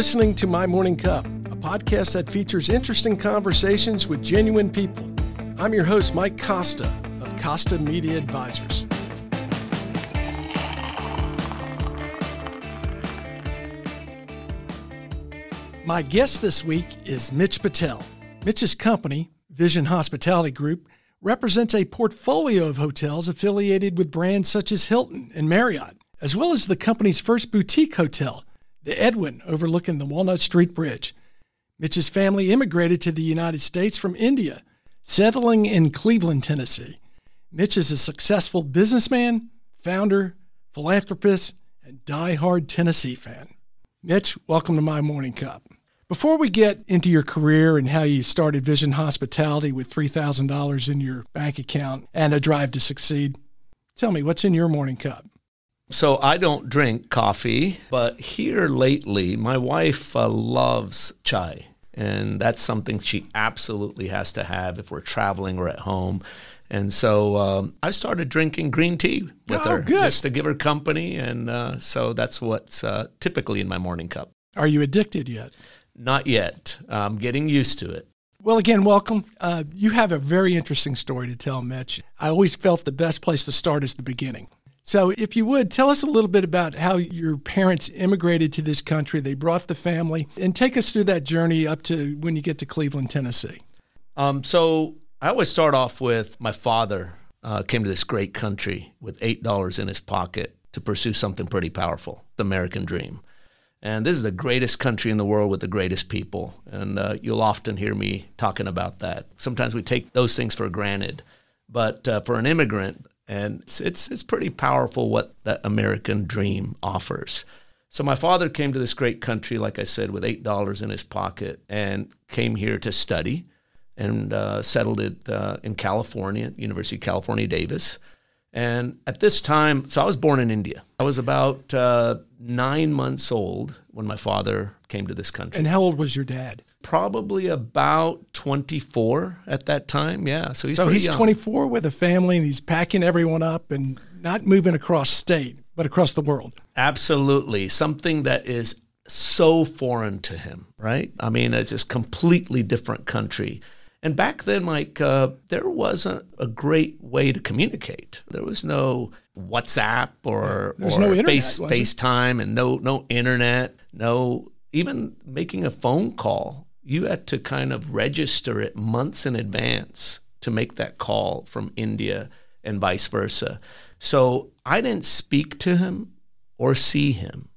listening to My Morning Cup, a podcast that features interesting conversations with genuine people. I'm your host, Mike Costa of Costa Media Advisors. My guest this week is Mitch Patel. Mitch's company, Vision Hospitality Group, represents a portfolio of hotels affiliated with brands such as Hilton and Marriott, as well as the company's first boutique hotel, the Edwin, overlooking the Walnut Street Bridge. Mitch's family immigrated to the United States from India, settling in Cleveland, Tennessee. Mitch is a successful businessman, founder, philanthropist, and die-hard Tennessee fan. Mitch, welcome to my morning cup. Before we get into your career and how you started Vision Hospitality with $3,000 in your bank account and a drive to succeed, tell me what's in your morning cup? So I don't drink coffee, but here lately, my wife uh, loves chai. And that's something she absolutely has to have if we're traveling or at home. And so um, I started drinking green tea with Oh, her good. just to give her company. And uh, so that's what's uh, typically in my morning cup. Are you addicted yet? Not yet. I'm getting used to it. Well, again, welcome. Uh, you have a very interesting story to tell, Mitch. I always felt the best place to start is the beginning. So, if you would, tell us a little bit about how your parents immigrated to this country. They brought the family, and take us through that journey up to when you get to Cleveland, Tennessee. Um, so I always start off with my father uh, came to this great country with eight dollars in his pocket to pursue something pretty powerful, the American dream. And this is the greatest country in the world with the greatest people. And uh, you'll often hear me talking about that. Sometimes we take those things for granted, but uh, for an immigrant, and it's, it's it's pretty powerful what the American dream offers. So my father came to this great country, like I said, with eight dollars in his pocket, and came here to study, and uh, settled it uh, in California, University of California, Davis. And at this time, so I was born in India. I was about uh, nine months old when my father came to this country. And how old was your dad? Probably about 24 at that time. Yeah. So he's so he's young. 24 with a family, and he's packing everyone up and not moving across state, but across the world. Absolutely. Something that is so foreign to him, right? I mean, it's just completely different country. And back then, Mike, uh, there wasn't a great way to communicate. There was no WhatsApp or, There's or no internet, face. FaceTime and no no internet, no even making a phone call. You had to kind of register it months in advance to make that call from India and vice versa. So I didn't speak to him or see him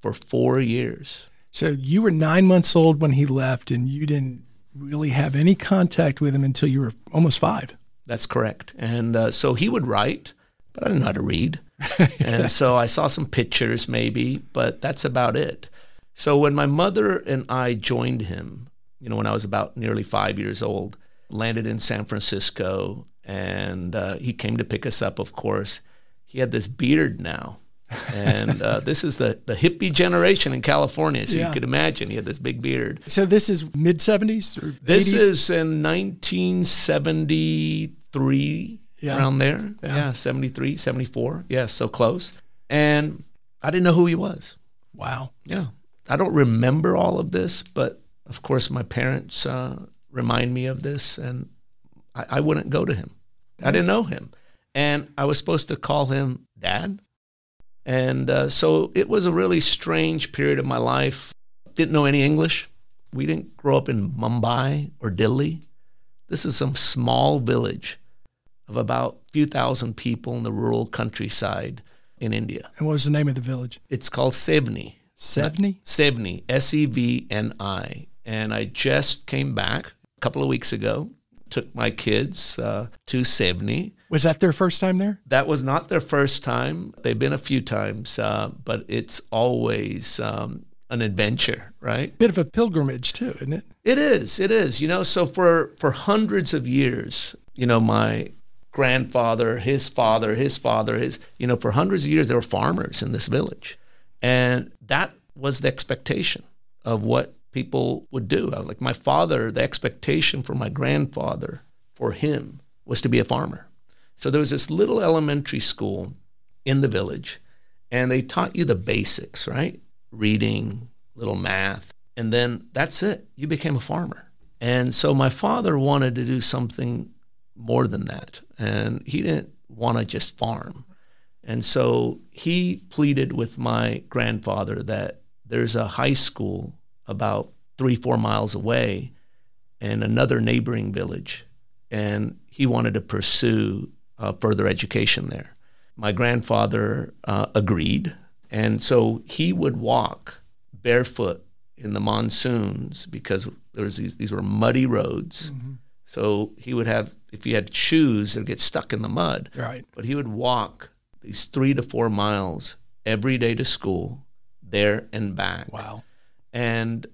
for four years. So you were nine months old when he left, and you didn't really have any contact with him until you were almost five. That's correct. And uh, so he would write, but I didn't know how to read. and so I saw some pictures maybe, but that's about it. So when my mother and I joined him, you know, when I was about nearly five years old, landed in San Francisco, and uh, he came to pick us up, of course. He had this beard now. and uh, this is the, the hippie generation in California. So Yeah. you could imagine he had this big beard. So this is mid 70s or This 80s? is in 1973, Yeah. around there. Yeah. 73, 74. Yeah, so close. And I didn't know who he was. wow. Yeah. I don't remember all of this, but of course, my parents uh, remind me of this, and I, I wouldn't go to him. I didn't know him. And I was supposed to call him dad. And uh, so it was a really strange period of my life. Didn't know any English. We didn't grow up in Mumbai or Delhi. This is some small village of about a few thousand people in the rural countryside in India. And what was the name of the village? It's called Sevni. Sevni? Sevni, S E V N I. And I just came back a couple of weeks ago, took my kids uh, to Sevni. Was that their first time there? That was not their first time. They've been a few times, uh, but it's always um, an adventure, right? Bit of a pilgrimage, too, isn't it? It is. It is. You know, so for for hundreds of years, you know, my grandfather, his father, his father, his, you know, for hundreds of years, there were farmers in this village. And that was the expectation of what people would do. I was like my father, the expectation for my grandfather, for him, was to be a farmer. So there was this little elementary school in the village, and they taught you the basics, right? Reading, little math, and then that's it. You became a farmer. And so my father wanted to do something more than that. And he didn't want to just farm. And so he pleaded with my grandfather that there's a high school about three, four miles away in another neighboring village. And he wanted to pursue uh, further education there. My grandfather uh, agreed. And so he would walk barefoot in the monsoons because there was these, these were muddy roads. Mm-hmm. So he would have, if he had shoes, they'd get stuck in the mud. Right. But he would walk these three to four miles every day to school, there and back. Wow. And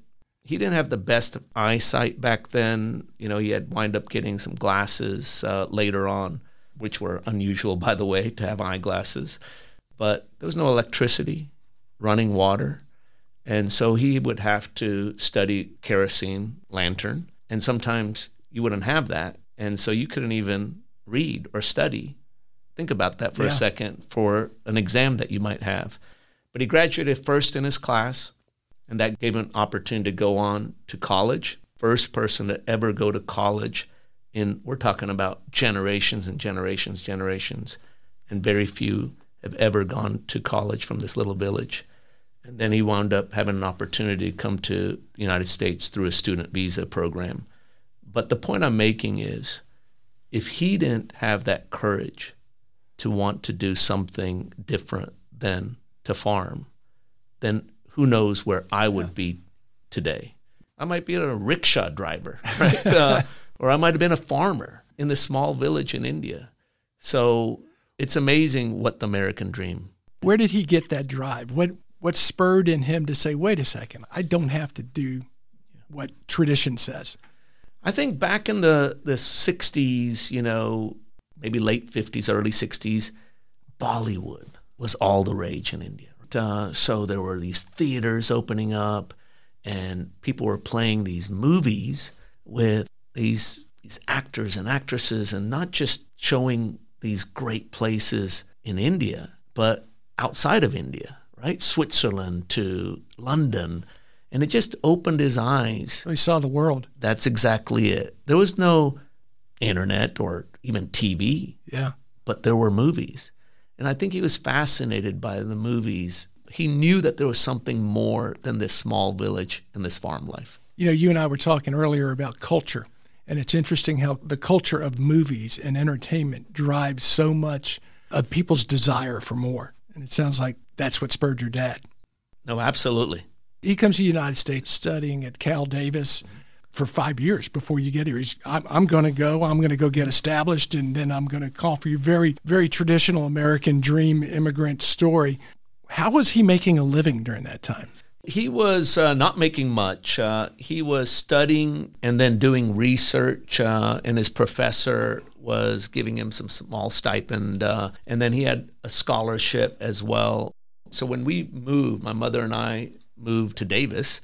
he didn't have the best eyesight back then. You know, he had wind up getting some glasses uh, later on, which were unusual, by the way, to have eyeglasses. But there was no electricity, running water. And so he would have to study kerosene lantern. And sometimes you wouldn't have that. And so you couldn't even read or study. Think about that for yeah. a second for an exam that you might have. But he graduated first in his class, and that gave him an opportunity to go on to college. First person to ever go to college in, we're talking about generations and generations, generations, and very few have ever gone to college from this little village. And then he wound up having an opportunity to come to the United States through a student visa program. But the point I'm making is if he didn't have that courage to want to do something different than to farm, then who knows where I would yeah. be today. I might be a rickshaw driver, right? uh, or I might have been a farmer in this small village in India. So it's amazing what the American dream. Where did he get that drive? What what spurred in him to say, "Wait a second, I don't have to do what tradition says"? I think back in the the '60s, you know, maybe late '50s, early '60s, Bollywood was all the rage in India. Uh, so there were these theaters opening up, and people were playing these movies with these these actors and actresses, and not just showing these great places in India, but outside of India, right? Switzerland to London and it just opened his eyes. He saw the world. That's exactly it. There was no internet or even TV. Yeah. But there were movies. And I think he was fascinated by the movies. He knew that there was something more than this small village and this farm life. You know, you and I were talking earlier about culture. And it's interesting how the culture of movies and entertainment drives so much of people's desire for more. And it sounds like that's what spurred your dad. No, absolutely he comes to the United States studying at Cal Davis mm-hmm. For five years before you get here. He's, I'm, I'm going to go. I'm going to go get established, and then I'm going to call for your very, very traditional American dream immigrant story. How was he making a living during that time? He was uh, not making much. Uh, he was studying and then doing research, uh, and his professor was giving him some small stipend. Uh, and then he had a scholarship as well. So when we moved, my mother and I moved to Davis,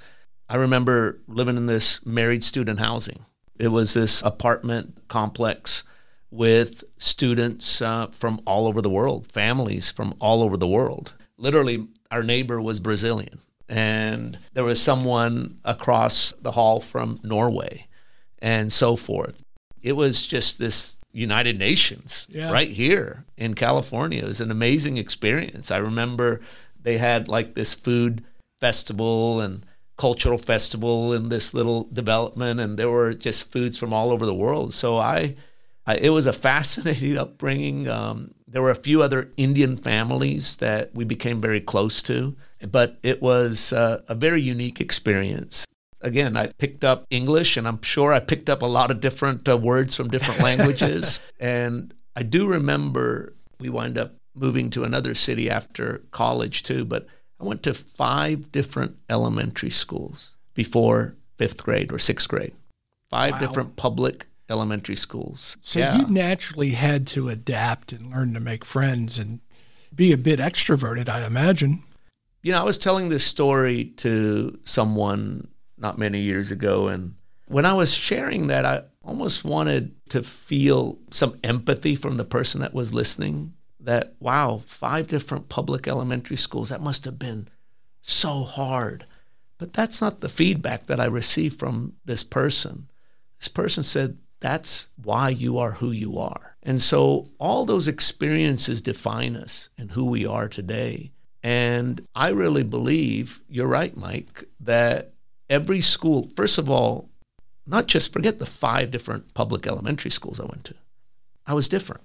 I remember living in this married student housing. It was this apartment complex with students uh, from all over the world, families from all over the world. Literally, our neighbor was Brazilian, and there was someone across the hall from Norway, and so forth. It was just this United Nations yeah. right here in California. It was an amazing experience. I remember they had like this food festival and cultural festival in this little development, and there were just foods from all over the world. So I, I it was a fascinating upbringing. Um, there were a few other Indian families that we became very close to, but it was uh, a very unique experience. Again, I picked up English, and I'm sure I picked up a lot of different uh, words from different languages. and I do remember we wind up moving to another city after college too, but I went to five different elementary schools before fifth grade or sixth grade. Five wow. different public elementary schools. So yeah. you naturally had to adapt and learn to make friends and be a bit extroverted, I imagine. You know, I was telling this story to someone not many years ago, and when I was sharing that, I almost wanted to feel some empathy from the person that was listening that, wow, five different public elementary schools, that must have been so hard. But that's not the feedback that I received from this person. This person said, That's why you are who you are. And so all those experiences define us and who we are today. And I really believe, you're right, Mike, that every school, first of all, not just forget the five different public elementary schools I went to, I was different.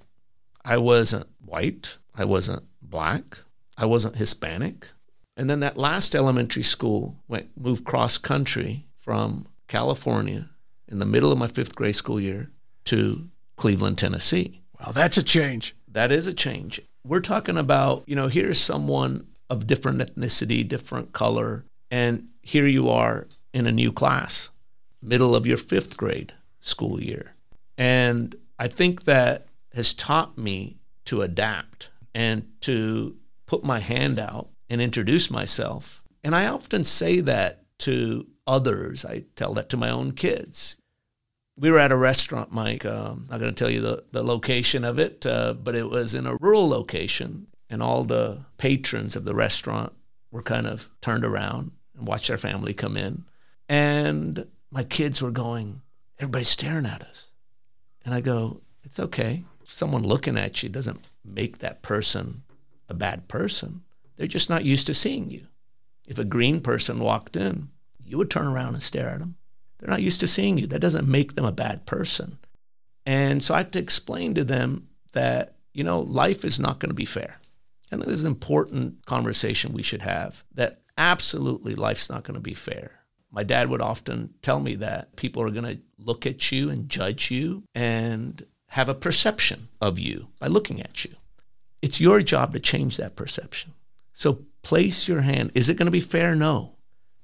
I wasn't white, I wasn't black, I wasn't Hispanic. And then that last elementary school went moved cross country from California in the middle of my fifth grade school year to Cleveland, Tennessee. Wow, that's a change. That is a change. We're talking about, you know, here's someone of different ethnicity, different color, and here you are in a new class, middle of your fifth grade school year. And I think that has taught me to adapt and to put my hand out and introduce myself. And I often say that to others. I tell that to my own kids. We were at a restaurant, Mike. Um, I'm not going to tell you the, the location of it, uh, but it was in a rural location. And all the patrons of the restaurant were kind of turned around and watched our family come in. And my kids were going, everybody's staring at us. And I go, it's okay. Someone looking at you doesn't make that person a bad person. They're just not used to seeing you. If a green person walked in, you would turn around and stare at them. They're not used to seeing you. That doesn't make them a bad person. And so I had to explain to them that, you know, life is not going to be fair. And this is an important conversation we should have that absolutely life's not going to be fair. My dad would often tell me that people are going to look at you and judge you and have a perception of you by looking at you. It's your job to change that perception. So place your hand. Is it going to be fair? No.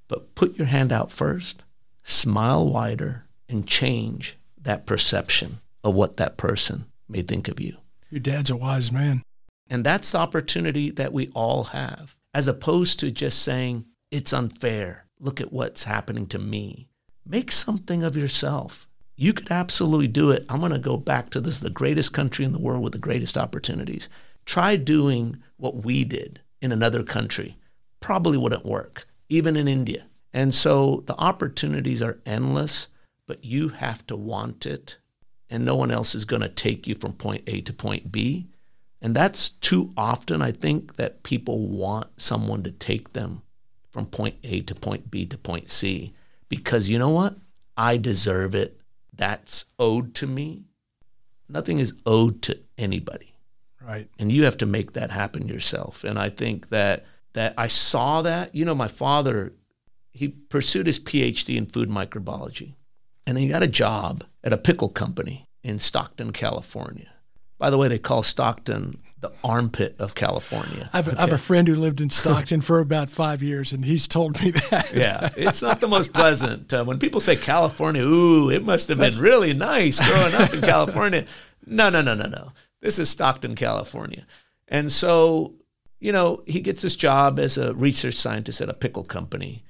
But put your hand out first, smile wider, and change that perception of what that person may think of you. Your dad's a wise man. And that's the opportunity that we all have, as opposed to just saying, it's unfair. Look at what's happening to me. Make something of yourself. You could absolutely do it. I'm going to go back to this the greatest country in the world with the greatest opportunities. Try doing what we did in another country. Probably wouldn't work, even in India. And so the opportunities are endless, but you have to want it, and no one else is going to take you from point A to point B. And that's too often, I think, that people want someone to take them from point A to point B to point C. Because you know what? I deserve it. That's owed to me. Nothing is owed to anybody. Right. And you have to make that happen yourself. And I think that that I saw that. You know, my father, he pursued his PhD in food microbiology. And he got a job at a pickle company in Stockton, California. By the way, they call Stockton the armpit of California. I have, okay. I have a friend who lived in Stockton for about five years, and he's told me that. yeah, it's not the most pleasant. Uh, when people say California, ooh, it must have been That's... really nice growing up in California. No, no, no, no, no. This is Stockton, California. And so, you know, he gets his job as a research scientist at a pickle company,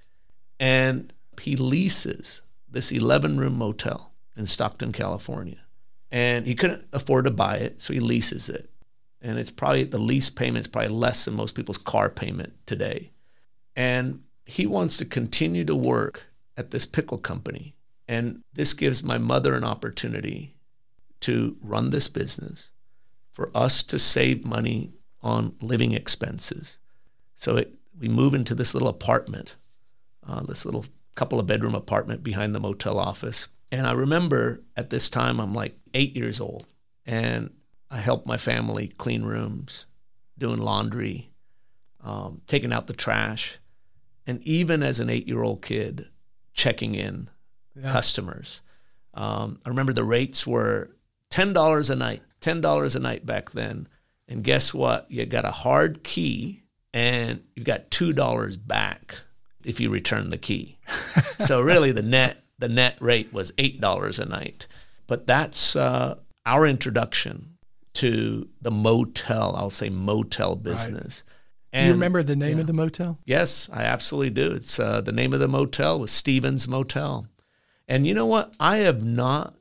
and he leases this 11 room motel in Stockton, California and he couldn't afford to buy it, so he leases it. And it's probably the lease payment is probably less than most people's car payment today. And he wants to continue to work at this pickle company. And this gives my mother an opportunity to run this business, for us to save money on living expenses. So it, we move into this little apartment, uh, this little couple of bedroom apartment behind the motel office. And I remember at this time, I'm like eight years old, and I helped my family clean rooms, doing laundry, um, taking out the trash, and even as an eight year old kid, checking in yeah. customers. Um, I remember the rates were $10 a night, $10 a night back then. And guess what? You got a hard key and you got $2 back if you return the key. so really the net the net rate was $8 a night. But that's uh, our introduction to the motel, I'll say motel business. Right. And, do you remember the name yeah. of the motel? Yes, I absolutely do. It's uh, the name of the motel was Stevens Motel. And you know what? I have not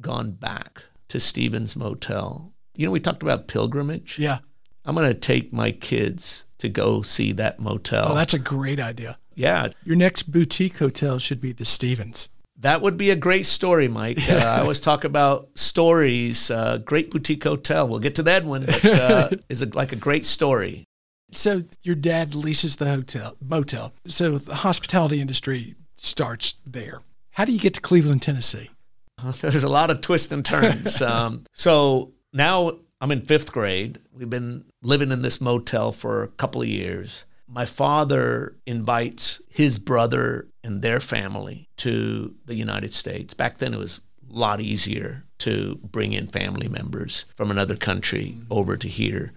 gone back to Stevens Motel. You know, we talked about pilgrimage. Yeah. I'm going to take my kids to go see that motel. Oh, that's a great idea. Yeah. Your next boutique hotel should be the Stevens. That would be a great story, Mike. Uh, I always talk about stories. Uh, great boutique hotel. We'll get to that one, but uh, is a, like a great story. So your dad leases the hotel motel. So the hospitality industry starts there. How do you get to Cleveland, Tennessee? There's a lot of twists and turns. um, so now I'm in fifth grade. We've been living in this motel for a couple of years. My father invites his brother and their family to the United States. Back then, it was a lot easier to bring in family members from another country over to here.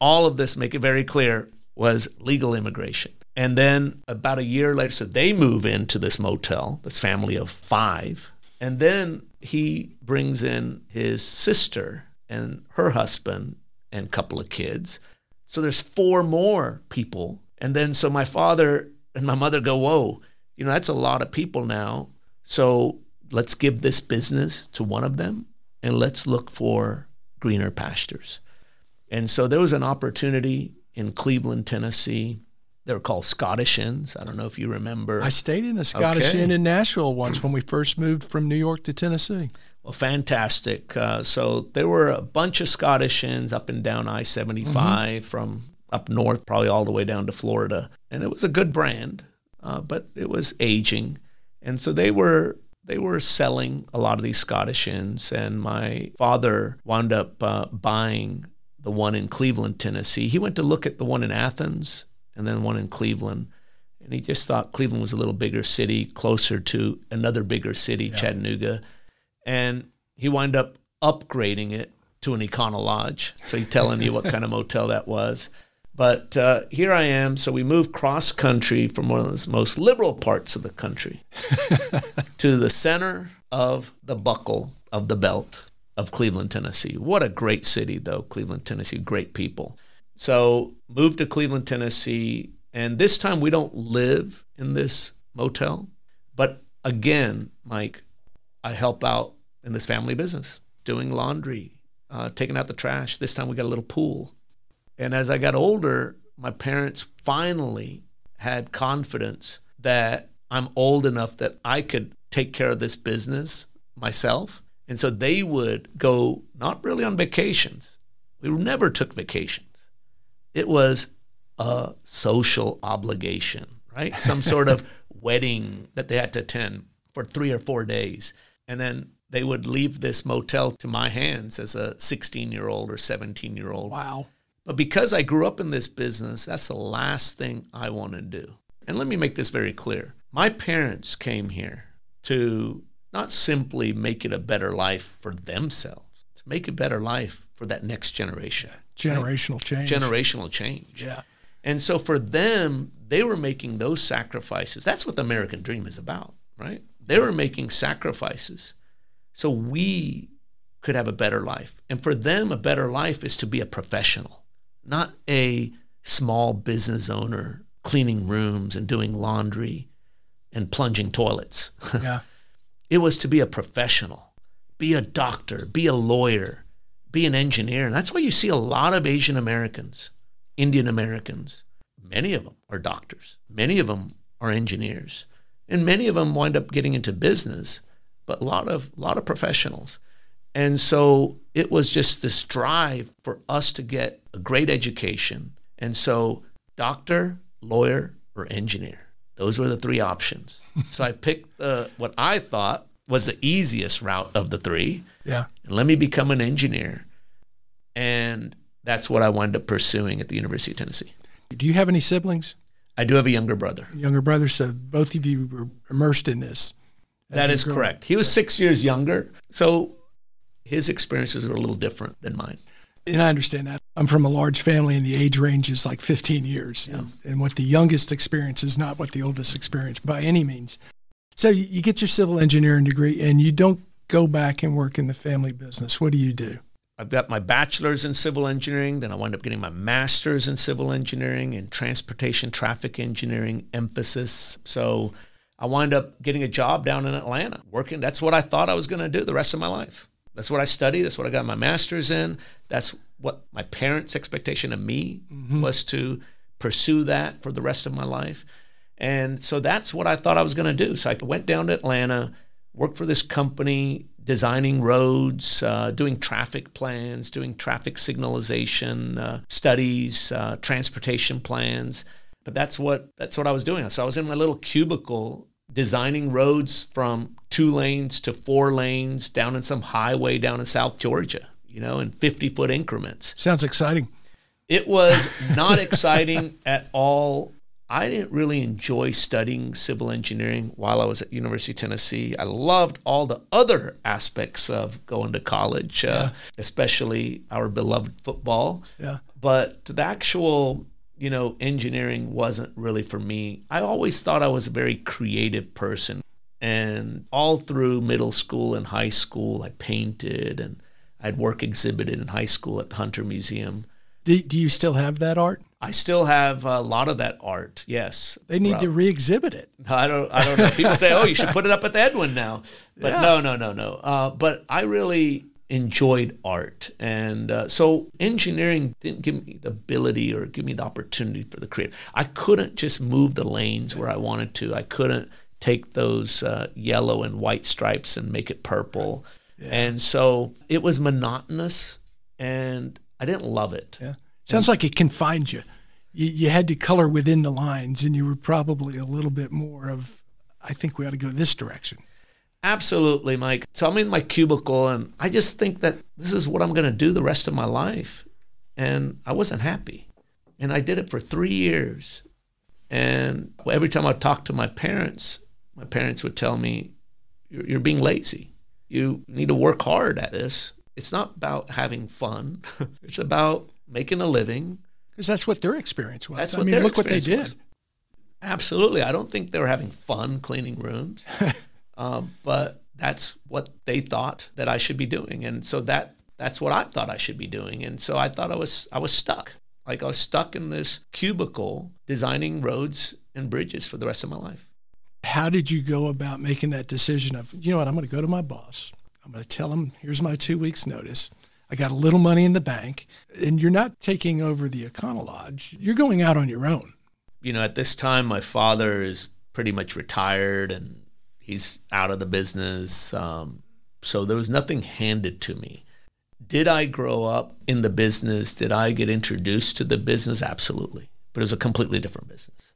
All of this, make it very clear, was legal immigration. And then about a year later, so they move into this motel, this family of five. And then he brings in his sister and her husband and couple of kids. So there's four more people. And then so my father and my mother go, Whoa, you know, that's a lot of people now. So let's give this business to one of them and let's look for greener pastures. And so there was an opportunity in Cleveland, Tennessee. They were called Scottish Inns. I don't know if you remember. I stayed in a Scottish Okay. Inn in Nashville once when we first moved from New York to Tennessee. Well, fantastic. Uh, so there were a bunch of Scottish inns up and down I 75 from up north, probably all the way down to Florida. And it was a good brand, uh, but it was aging. And so they were. They were selling a lot of these Scottish inns, and my father wound up uh, buying the one in Cleveland, Tennessee. He went to look at the one in Athens and then one in Cleveland, and he just thought Cleveland was a little bigger city, closer to another bigger city, Chattanooga and he wound up upgrading it to an Econo Lodge. So he's telling you what kind of motel that was. But uh, here I am. So we moved cross country from one of the most liberal parts of the country to the center of the buckle of the belt of Cleveland, Tennessee. What a great city, though, Cleveland, Tennessee. Great people. So moved to Cleveland, Tennessee. And this time we don't live in this motel. But again, Mike, I help out in this family business, doing laundry, uh, taking out the trash. This time we got a little pool. And as I got older, my parents finally had confidence that I'm old enough that I could take care of this business myself. And so they would go not really on vacations. We never took vacations. It was a social obligation, right? Some sort of wedding that they had to attend for three or four days. And then they would leave this motel to my hands as a 16 year old or 17 year old. Wow. But because I grew up in this business, that's the last thing I want to do. And let me make this very clear. My parents came here to not simply make it a better life for themselves, to make a better life for that next generation. Generational change. Generational change. Yeah. And so for them, they were making those sacrifices. That's what the American dream is about, right? They were making sacrifices so we could have a better life. And for them, a better life is to be a professional, not a small business owner cleaning rooms and doing laundry and plunging toilets. Yeah. it was to be a professional, be a doctor, be a lawyer, be an engineer. And that's why you see a lot of Asian Americans, Indian Americans. Many of them are doctors, many of them are engineers, and many of them wind up getting into business, but a lot of, a lot of professionals. And so it was just this drive for us to get a great education. And so, doctor, lawyer, or engineer. Those were the three options. so I picked the, what I thought was the easiest route of the three. Yeah. And let me become an engineer. And that's what I wound up pursuing at the University of Tennessee. Do you have any siblings? I do have a younger brother. Younger brother. so both of you were immersed in this. That is correct. He was six years younger. So his experiences are a little different than mine. And I understand that. I'm from a large family, and the age range is like 15 years. And, and what the youngest experience is not what the oldest experience by any means. So you, you get your civil engineering degree, and you don't go back and work in the family business. What do you do? I've got my bachelor's in civil engineering. Then I wound up getting my master's in civil engineering and transportation traffic engineering emphasis. So I wound up getting a job down in Atlanta working. That's what I thought I was going to do the rest of my life. That's what I studied. That's what I got my master's in. That's what my parents' expectation of me was to pursue that for the rest of my life. And so that's what I thought I was going to do. So I went down to Atlanta, worked for this company, designing roads, uh, doing traffic plans, doing traffic signalization uh, studies, uh, transportation plans. But that's what that's what I was doing. So I was in my little cubicle designing roads from two lanes to four lanes down in some highway down in South Georgia, you know, in 50 foot increments. Sounds exciting. It was not exciting at all. I didn't really enjoy studying civil engineering while I was at University of Tennessee. I loved all the other aspects of going to college, uh, especially our beloved football. Yeah. But the actual, you know, engineering wasn't really for me. I always thought I was a very creative person. And all through middle school and high school, I painted and I'd work exhibited in high school at the Hunter Museum. Do, do you still have that art? I still have a lot of that art. Yes, they need to re-exhibit it. I don't. I don't know. People say, "Oh, you should put it up at the Edwin now," but yeah. no, no, no, no. Uh, but I really enjoyed art, and uh, so engineering didn't give me the ability or give me the opportunity for the creative. I couldn't just move the lanes where I wanted to. I couldn't take those uh, yellow and white stripes and make it purple, yeah. and so it was monotonous, and I didn't love it. Yeah. Sounds like it confined you. you. You had to color within the lines, and you were probably a little bit more of, I think we ought to go this direction. Absolutely, Mike. So I'm in my cubicle, and I just think that this is what I'm going to do the rest of my life. And I wasn't happy. And I did it for three years. And every time I talked to my parents, my parents would tell me, You're, you're being lazy. You need to work hard at this it's not about having fun. it's about making a living. Because that's what their experience was. That's I what mean, look what they did. Was. Absolutely. I don't think they were having fun cleaning rooms, um, but that's what they thought that I should be doing, and so that that's what I thought I should be doing, and so I thought I was I was stuck. Like I was stuck in this cubicle designing roads and bridges for the rest of my life. How did you go about making that decision of, you know what, I'm going to go to my boss. I'm going to tell him here's my two weeks' notice. I got a little money in the bank. And you're not taking over the Econolodge. You're going out on your own. You know, at this time, my father is pretty much retired and he's out of the business. Um, so there was nothing handed to me. Did I grow up in the business? Did I get introduced to the business? Absolutely. But it was a completely different business.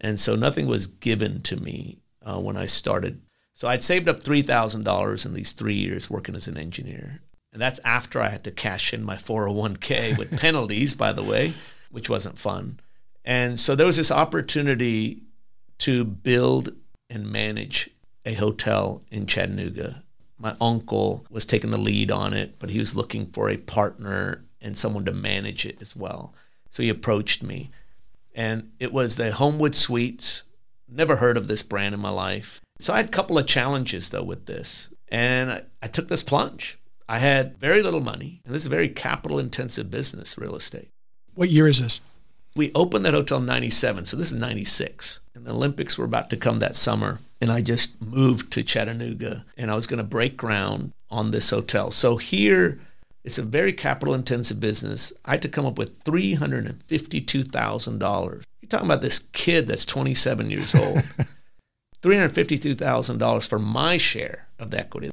And so nothing was given to me uh, when I started so I'd saved up $3,000 in these three years working as an engineer. And that's after I had to cash in my 401k with penalties, by the way, which wasn't fun. And so there was this opportunity to build and manage a hotel in Chattanooga. My uncle was taking the lead on it, but he was looking for a partner and someone to manage it as well. So he approached me. And it was the Homewood Suites. Never heard of this brand in my life. So I had a couple of challenges though with this, and I, I took this plunge. I had very little money, and this is a very capital intensive business, real estate. What year is this? We opened that hotel in 97, so this is 96. And the Olympics were about to come that summer. And I just moved to Chattanooga and I was going to break ground on this hotel. So here, it's a very capital intensive business. I had to come up with $352,000. You're talking about this kid that's 27 years old. $352,000 for my share of the equity.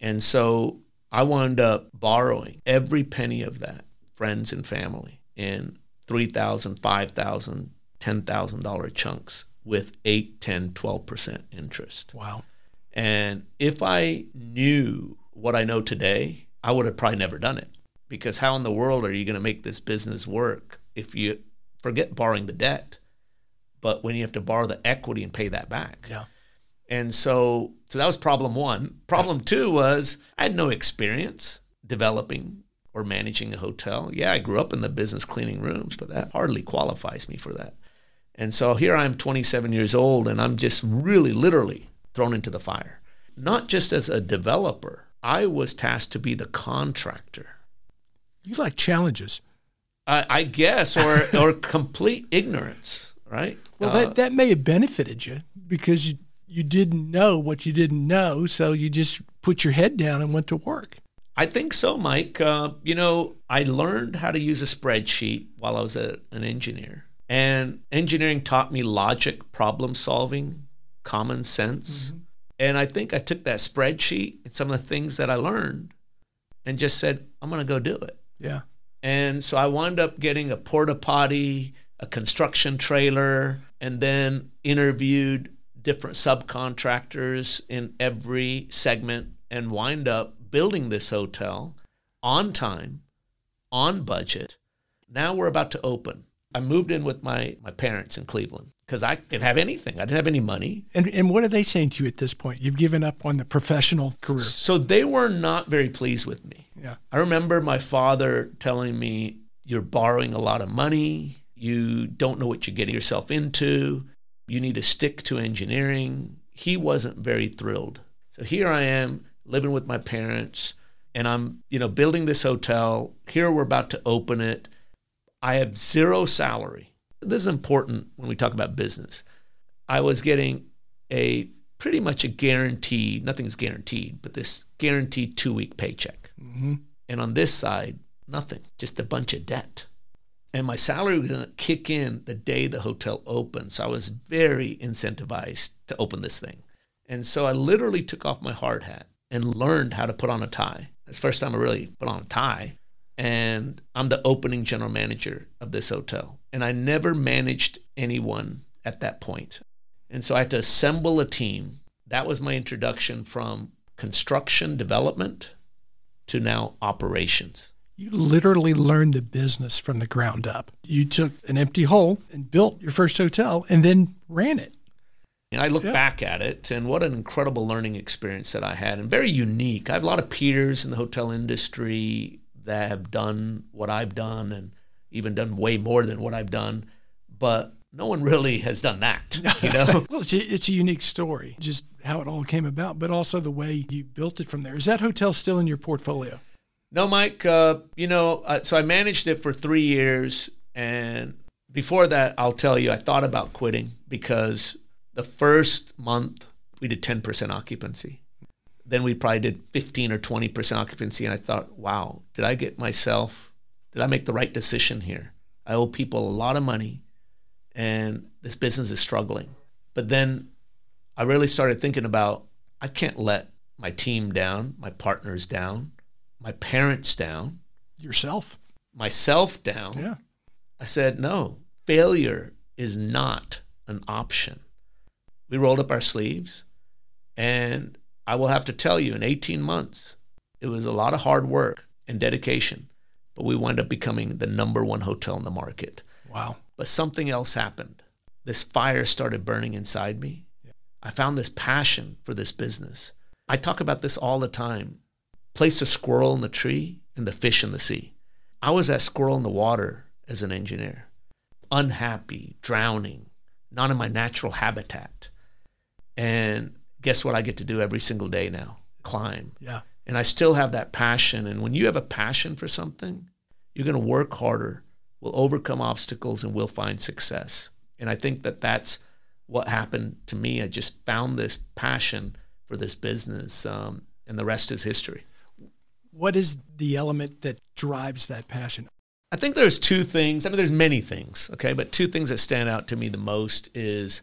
And so I wound up borrowing every penny of that, friends and family, in $3,000, $5,000, $10,000 chunks with 8, 10, 12% interest. Wow. And if I knew what I know today, I would have probably never done it. Because how in the world are you going to make this business work if you forget borrowing the debt? but when you have to borrow the equity and pay that back. Yeah. And so, so that was problem one. Problem two was I had no experience developing or managing a hotel. Yeah, I grew up in the business cleaning rooms, but that hardly qualifies me for that. And so here I'm 27 years old and I'm just really literally thrown into the fire. Not just as a developer, I was tasked to be the contractor. You like challenges. I, I guess, or, or complete ignorance, right? Well, uh, that, that may have benefited you because you, you didn't know what you didn't know. So you just put your head down and went to work. I think so, Mike. Uh, you know, I learned how to use a spreadsheet while I was a, an engineer. And engineering taught me logic, problem solving, common sense. Mm-hmm. And I think I took that spreadsheet and some of the things that I learned and just said, I'm going to go do it. Yeah. And so I wound up getting a porta potty, a construction trailer, and then interviewed different subcontractors in every segment and wind up building this hotel on time, on budget. Now we're about to open. I moved in with my, my parents in Cleveland because I didn't have anything. I didn't have any money. And, and what are they saying to you at this point? You've given up on the professional career. So they were not very pleased with me. Yeah. I remember my father telling me, You're borrowing a lot of money. You don't know what you're getting yourself into. You need to stick to engineering. He wasn't very thrilled. So here I am living with my parents and I'm, you know, building this hotel. Here we're about to open it. I have zero salary. This is important when we talk about business. I was getting a pretty much a guaranteed, nothing's guaranteed, but this guaranteed two week paycheck. Mm-hmm. And on this side, nothing, just a bunch of debt. And my salary was going to kick in the day the hotel opened. So I was very incentivized to open this thing. And so I literally took off my hard hat and learned how to put on a tie. It's the first time I really put on a tie. And I'm the opening general manager of this hotel. And I never managed anyone at that point. And so I had to assemble a team. That was my introduction from construction development to now operations. You literally learned the business from the ground up. You took an empty hole and built your first hotel and then ran it. And I look yeah. back at it and what an incredible learning experience that I had and very unique. I have a lot of peers in the hotel industry that have done what I've done and even done way more than what I've done. But no one really has done that, you know? well, it's a, it's a unique story, just how it all came about, but also the way you built it from there. Is that hotel still in your portfolio? No, Mike. Uh, you know, uh, so I managed it for three years. And before that, I'll tell you, I thought about quitting because the first month we did 10% occupancy. Then we probably did 15 or 20% occupancy. And I thought, wow, did I get myself, did I make the right decision here? I owe people a lot of money and this business is struggling. But then I really started thinking about I can't let my team down, my partners down, my parents down, yourself, myself down. Yeah. I said, no, failure is not an option. We rolled up our sleeves, and I will have to tell you, in 18 months, it was a lot of hard work and dedication, but we wound up becoming the number one hotel in the market. Wow. But something else happened. This fire started burning inside me. Yeah. I found this passion for this business. I talk about this all the time. Place a squirrel in the tree and the fish in the sea. I was that squirrel in the water as an engineer, unhappy, drowning, not in my natural habitat. And guess what I get to do every single day now? Climb. Yeah. And I still have that passion. And when you have a passion for something, you're going to work harder We'll overcome obstacles and we'll find success. And I think that that's what happened to me. I just found this passion for this business, um, and the rest is history. What is the element that drives that passion? I think there's two things. I mean, there's many things, okay, but two things that stand out to me the most is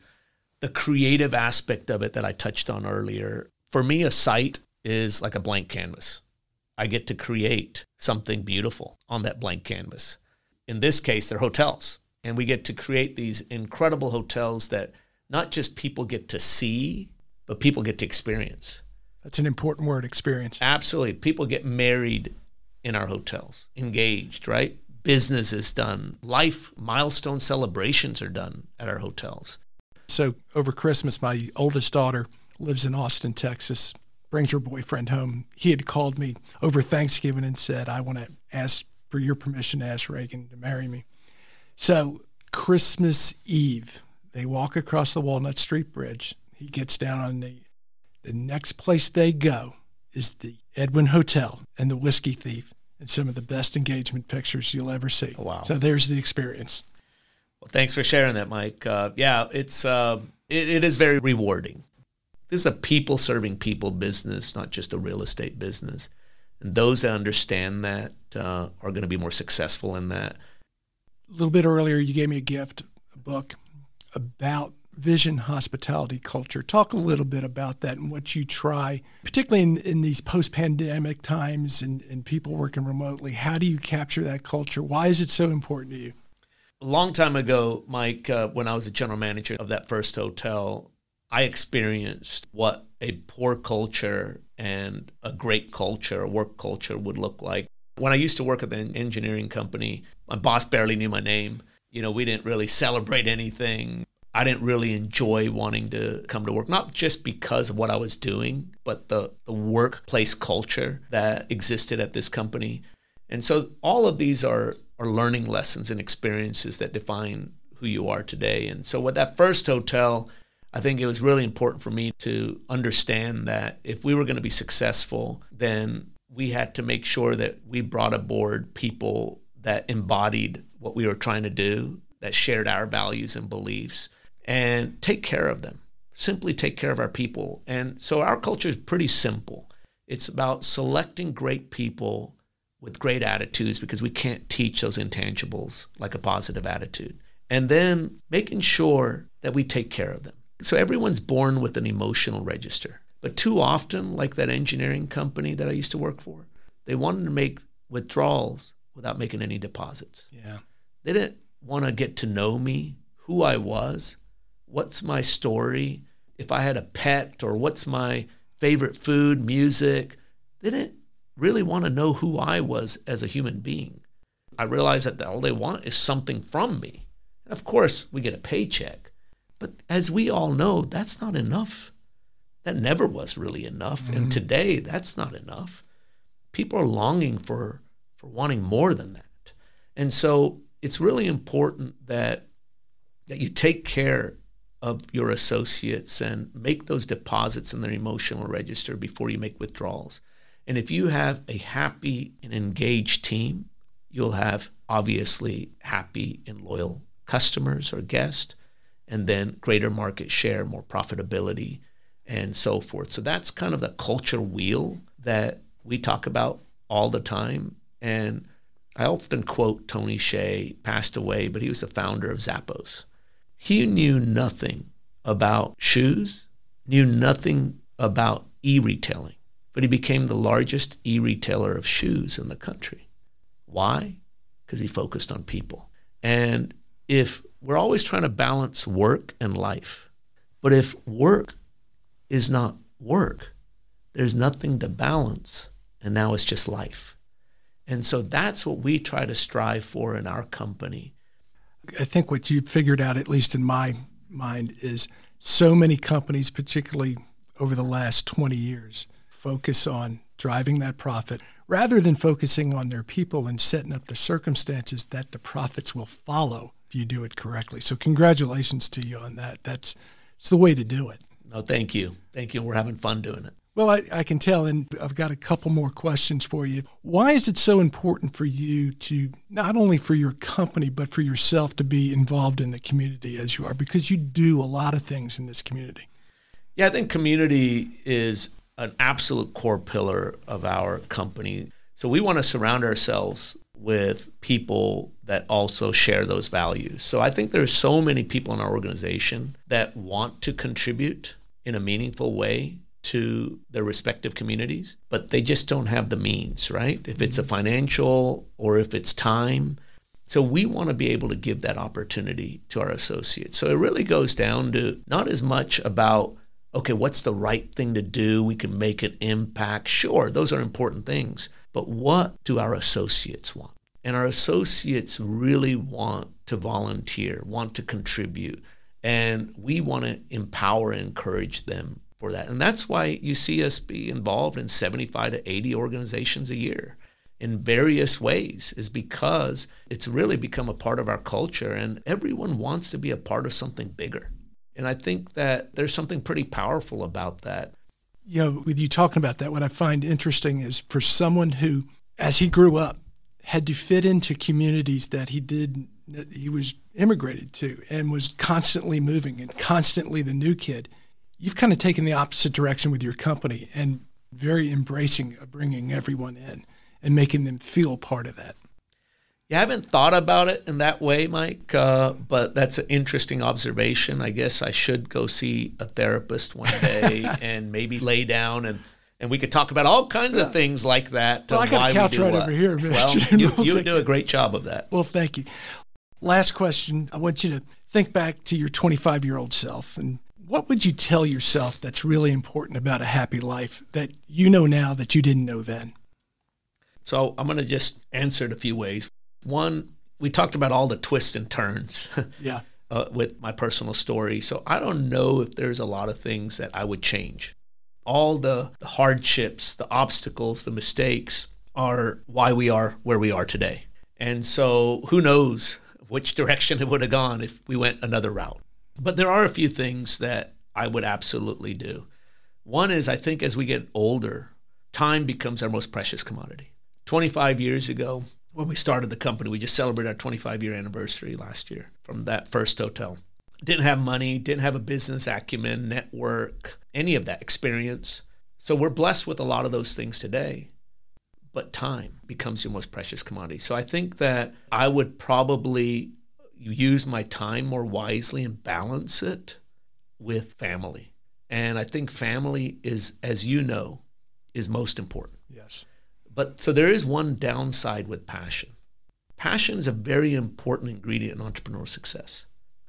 the creative aspect of it that I touched on earlier. For me, a site is like a blank canvas. I get to create something beautiful on that blank canvas in this case, they're hotels. And we get to create these incredible hotels that not just people get to see, but people get to experience. That's an important word, experience. Absolutely. People get married in our hotels, engaged, right? Business is done. Life milestone celebrations are done at our hotels. So over Christmas, my oldest daughter lives in Austin, Texas, brings her boyfriend home. He had called me over Thanksgiving and said, I want to ask for your permission to ask Reagan to marry me. So, Christmas Eve, they walk across the Walnut Street Bridge. He gets down on the the next place they go is the Edwin Hotel and the Whiskey Thief, and some of the best engagement pictures you'll ever see. Oh, wow! So there's the experience. Well, thanks for sharing that, Mike. Uh, yeah, it's uh, it, it is very rewarding. This is a people serving people business, not just a real estate business. And those that understand that uh, are going to be more successful in that. A little bit earlier, you gave me a gift a book about Vision hospitality culture. Talk a little bit about that and what you try, particularly in, in these post pandemic times and, and people working remotely. How do you capture that culture? Why is it so important to you? A long time ago, Mike, uh, when I was a general manager of that first hotel, I experienced what a poor culture and a great culture, a work culture would look like. When I used to work at the engineering company, my boss barely knew my name. You know, we didn't really celebrate anything. I didn't really enjoy wanting to come to work, not just because of what I was doing, but the, the workplace culture that existed at this company. And so all of these are, are learning lessons and experiences that define who you are today. And so with that first hotel, I think it was really important for me to understand that if we were going to be successful, then we had to make sure that we brought aboard people that embodied what we were trying to do, that shared our values and beliefs and take care of them. Simply take care of our people. And so our culture is pretty simple. It's about selecting great people with great attitudes because we can't teach those intangibles like a positive attitude. And then making sure that we take care of them. So everyone's born with an emotional register. But too often, like that engineering company that I used to work for, they wanted to make withdrawals without making any deposits. Yeah. They didn't want to get to know me, who I was, what's my story, if I had a pet, or what's my favorite food, music. They didn't really want to know who I was as a human being. I realize that all they want is something from me. And of course, we get a paycheck. But as we all know, that's not enough. That never was really enough. Mm-hmm. And today, that's not enough. People are longing for, for wanting more than that. And so it's really important that, that you take care of your associates and make those deposits in their emotional register before you make withdrawals. And if you have a happy and engaged team, you'll have obviously happy and loyal customers or guests, and then greater market share, more profitability, and so forth. So that's kind of the culture wheel that we talk about all the time. And I often quote Tony Hsieh, passed away, but he was the founder of Zappos. He knew nothing about shoes, knew nothing about e retailing, but he became the largest e retailer of shoes in the country. Why? Because he focused on people. And if we're always trying to balance work and life, but if work is not work, there's nothing to balance, and now it's just life. And so that's what we try to strive for in our company I think what you figured out, at least in my mind, is so many companies, particularly over the last 20 years, focus on driving that profit rather than focusing on their people and setting up the circumstances that the profits will follow if you do it correctly. So, congratulations to you on that. That's it's the way to do it. No, thank you. Thank you. We're having fun doing it. Well, I, I, can tell, and I've got a couple more questions for you. Why is it so important for you to, not only for your company, but for yourself to be involved in the community as you are? Because you do a lot of things in this community. Yeah, I think community is an absolute core pillar of our company. So we want to surround ourselves with people that also share those values. So I think there's so many people in our organization that want to contribute in a meaningful way to their respective communities, but they just don't have the means, right? If it's a financial or if it's time. So we want to be able to give that opportunity to our associates. So it really goes down to not as much about, okay, what's the right thing to do? We can make an impact. Sure, those are important things. But what do our associates want? And our associates really want to volunteer, want to contribute. And we want to empower and encourage them for that. And that's why you see us be involved in 75 to 80 organizations a year in various ways is because it's really become a part of our culture and everyone wants to be a part of something bigger. And I think that there's something pretty powerful about that. You know, with you talking about that, what I find interesting is for someone who, as he grew up, had to fit into communities that he did that he was immigrated to and was constantly moving and constantly the new kid you've kind of taken the opposite direction with your company and very embracing of bringing everyone in and making them feel part of that. You haven't thought about it in that way, Mike, uh, but that's an interesting observation. I guess I should go see a therapist one day and maybe lay down and and we could talk about all kinds yeah. of things like that. Well, I got a couch right what. over here. Well, you, you would do a great job of that. Well, thank you. Last question. I want you to think back to your 25 year old self and what would you tell yourself that's really important about a happy life that you know now that you didn't know then? So I'm going to just answer it a few ways. One, we talked about all the twists and turns. Yeah. uh, with my personal story. So I don't know if there's a lot of things that I would change. All the, the hardships, the obstacles, the mistakes are why we are where we are today. And so who knows which direction it would have gone if we went another route. But there are a few things that I would absolutely do. One is I think as we get older, time becomes our most precious commodity. 25 years ago, when we started the company, we just celebrated our 25 year anniversary last year from that first hotel. Didn't have money, didn't have a business acumen, network, any of that experience. So we're blessed with a lot of those things today. But time becomes your most precious commodity. So I think that I would probably use my time more wisely and balance it with family. And I think family is, as you know, is most important. But so there is one downside with passion. Passion is a very important ingredient in entrepreneurial success,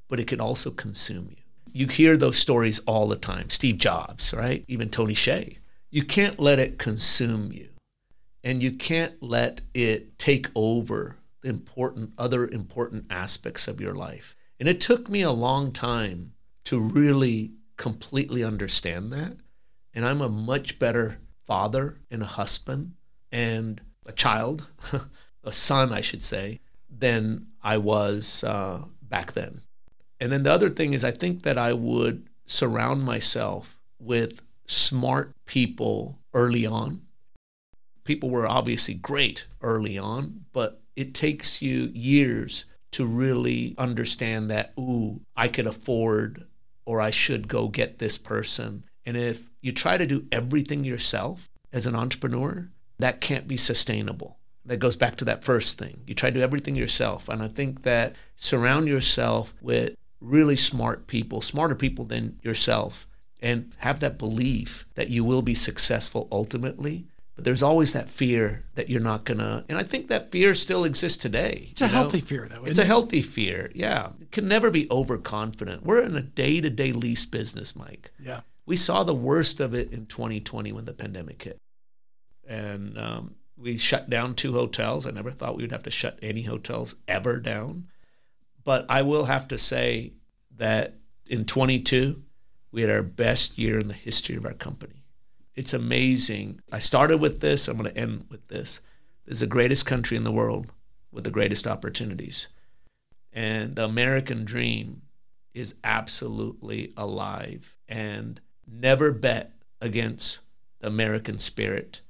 but it can also consume you. You hear those stories all the time. Steve Jobs, right? Even Tony Hsieh. You can't let it consume you. And you can't let it take over important other important aspects of your life. And it took me a long time to really completely understand that. And I'm a much better father and a husband and a child, a son, I should say, than I was uh, back then. And then the other thing is, I think that I would surround myself with smart people early on. People were obviously great early on, but it takes you years to really understand that, ooh, I could afford or I should go get this person. And if you try to do everything yourself as an entrepreneur, that can't be sustainable. That goes back to that first thing. You try to do everything yourself. And I think that surround yourself with really smart people, smarter people than yourself, and have that belief that you will be successful ultimately but there's always that fear that you're not gonna and i think that fear still exists today it's a know? healthy fear though it's a healthy fear yeah it can never be overconfident we're in a day-to-day lease business mike yeah we saw the worst of it in 2020 when the pandemic hit and um, we shut down two hotels i never thought we would have to shut any hotels ever down but i will have to say that in 22 we had our best year in the history of our company it's amazing. I started with this, I'm going to end with this. This is the greatest country in the world with the greatest opportunities. And the American dream is absolutely alive. And never bet against the American spirit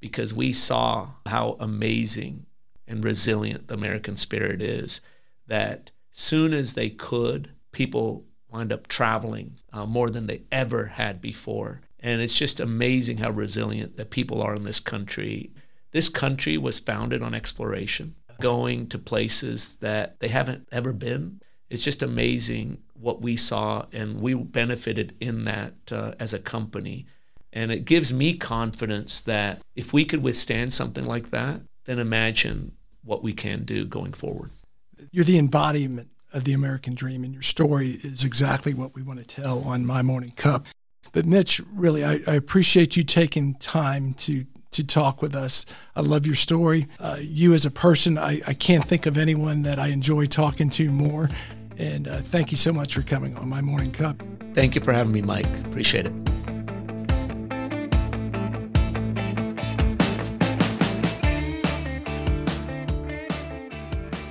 because we saw how amazing and resilient the American spirit is. That soon as they could, people wind up traveling uh, more than they ever had before. And it's just amazing how resilient that people are in this country. This country was founded on exploration, going to places that they haven't ever been. It's just amazing what we saw, and we benefited in that uh, as a company. And it gives me confidence that if we could withstand something like that, then imagine what we can do going forward. You're the embodiment of the American dream, and your story is exactly what we want to tell on My Morning Cup. But Mitch, really, I, I appreciate you taking time to to talk with us. I love your story. Uh, you as a person, I, I can't think of anyone that I enjoy talking to more. And uh, thank you so much for coming on my morning cup. Thank you for having me, Mike. Appreciate it.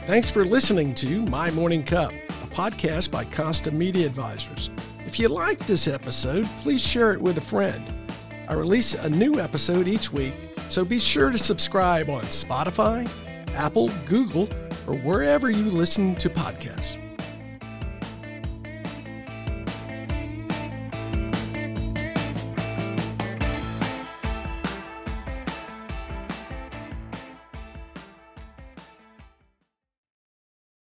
Thanks for listening to My Morning Cup, a podcast by Costa Media Advisors. If you liked this episode, please share it with a friend. I release a new episode each week, so be sure to subscribe on Spotify, Apple, Google, or wherever you listen to podcasts.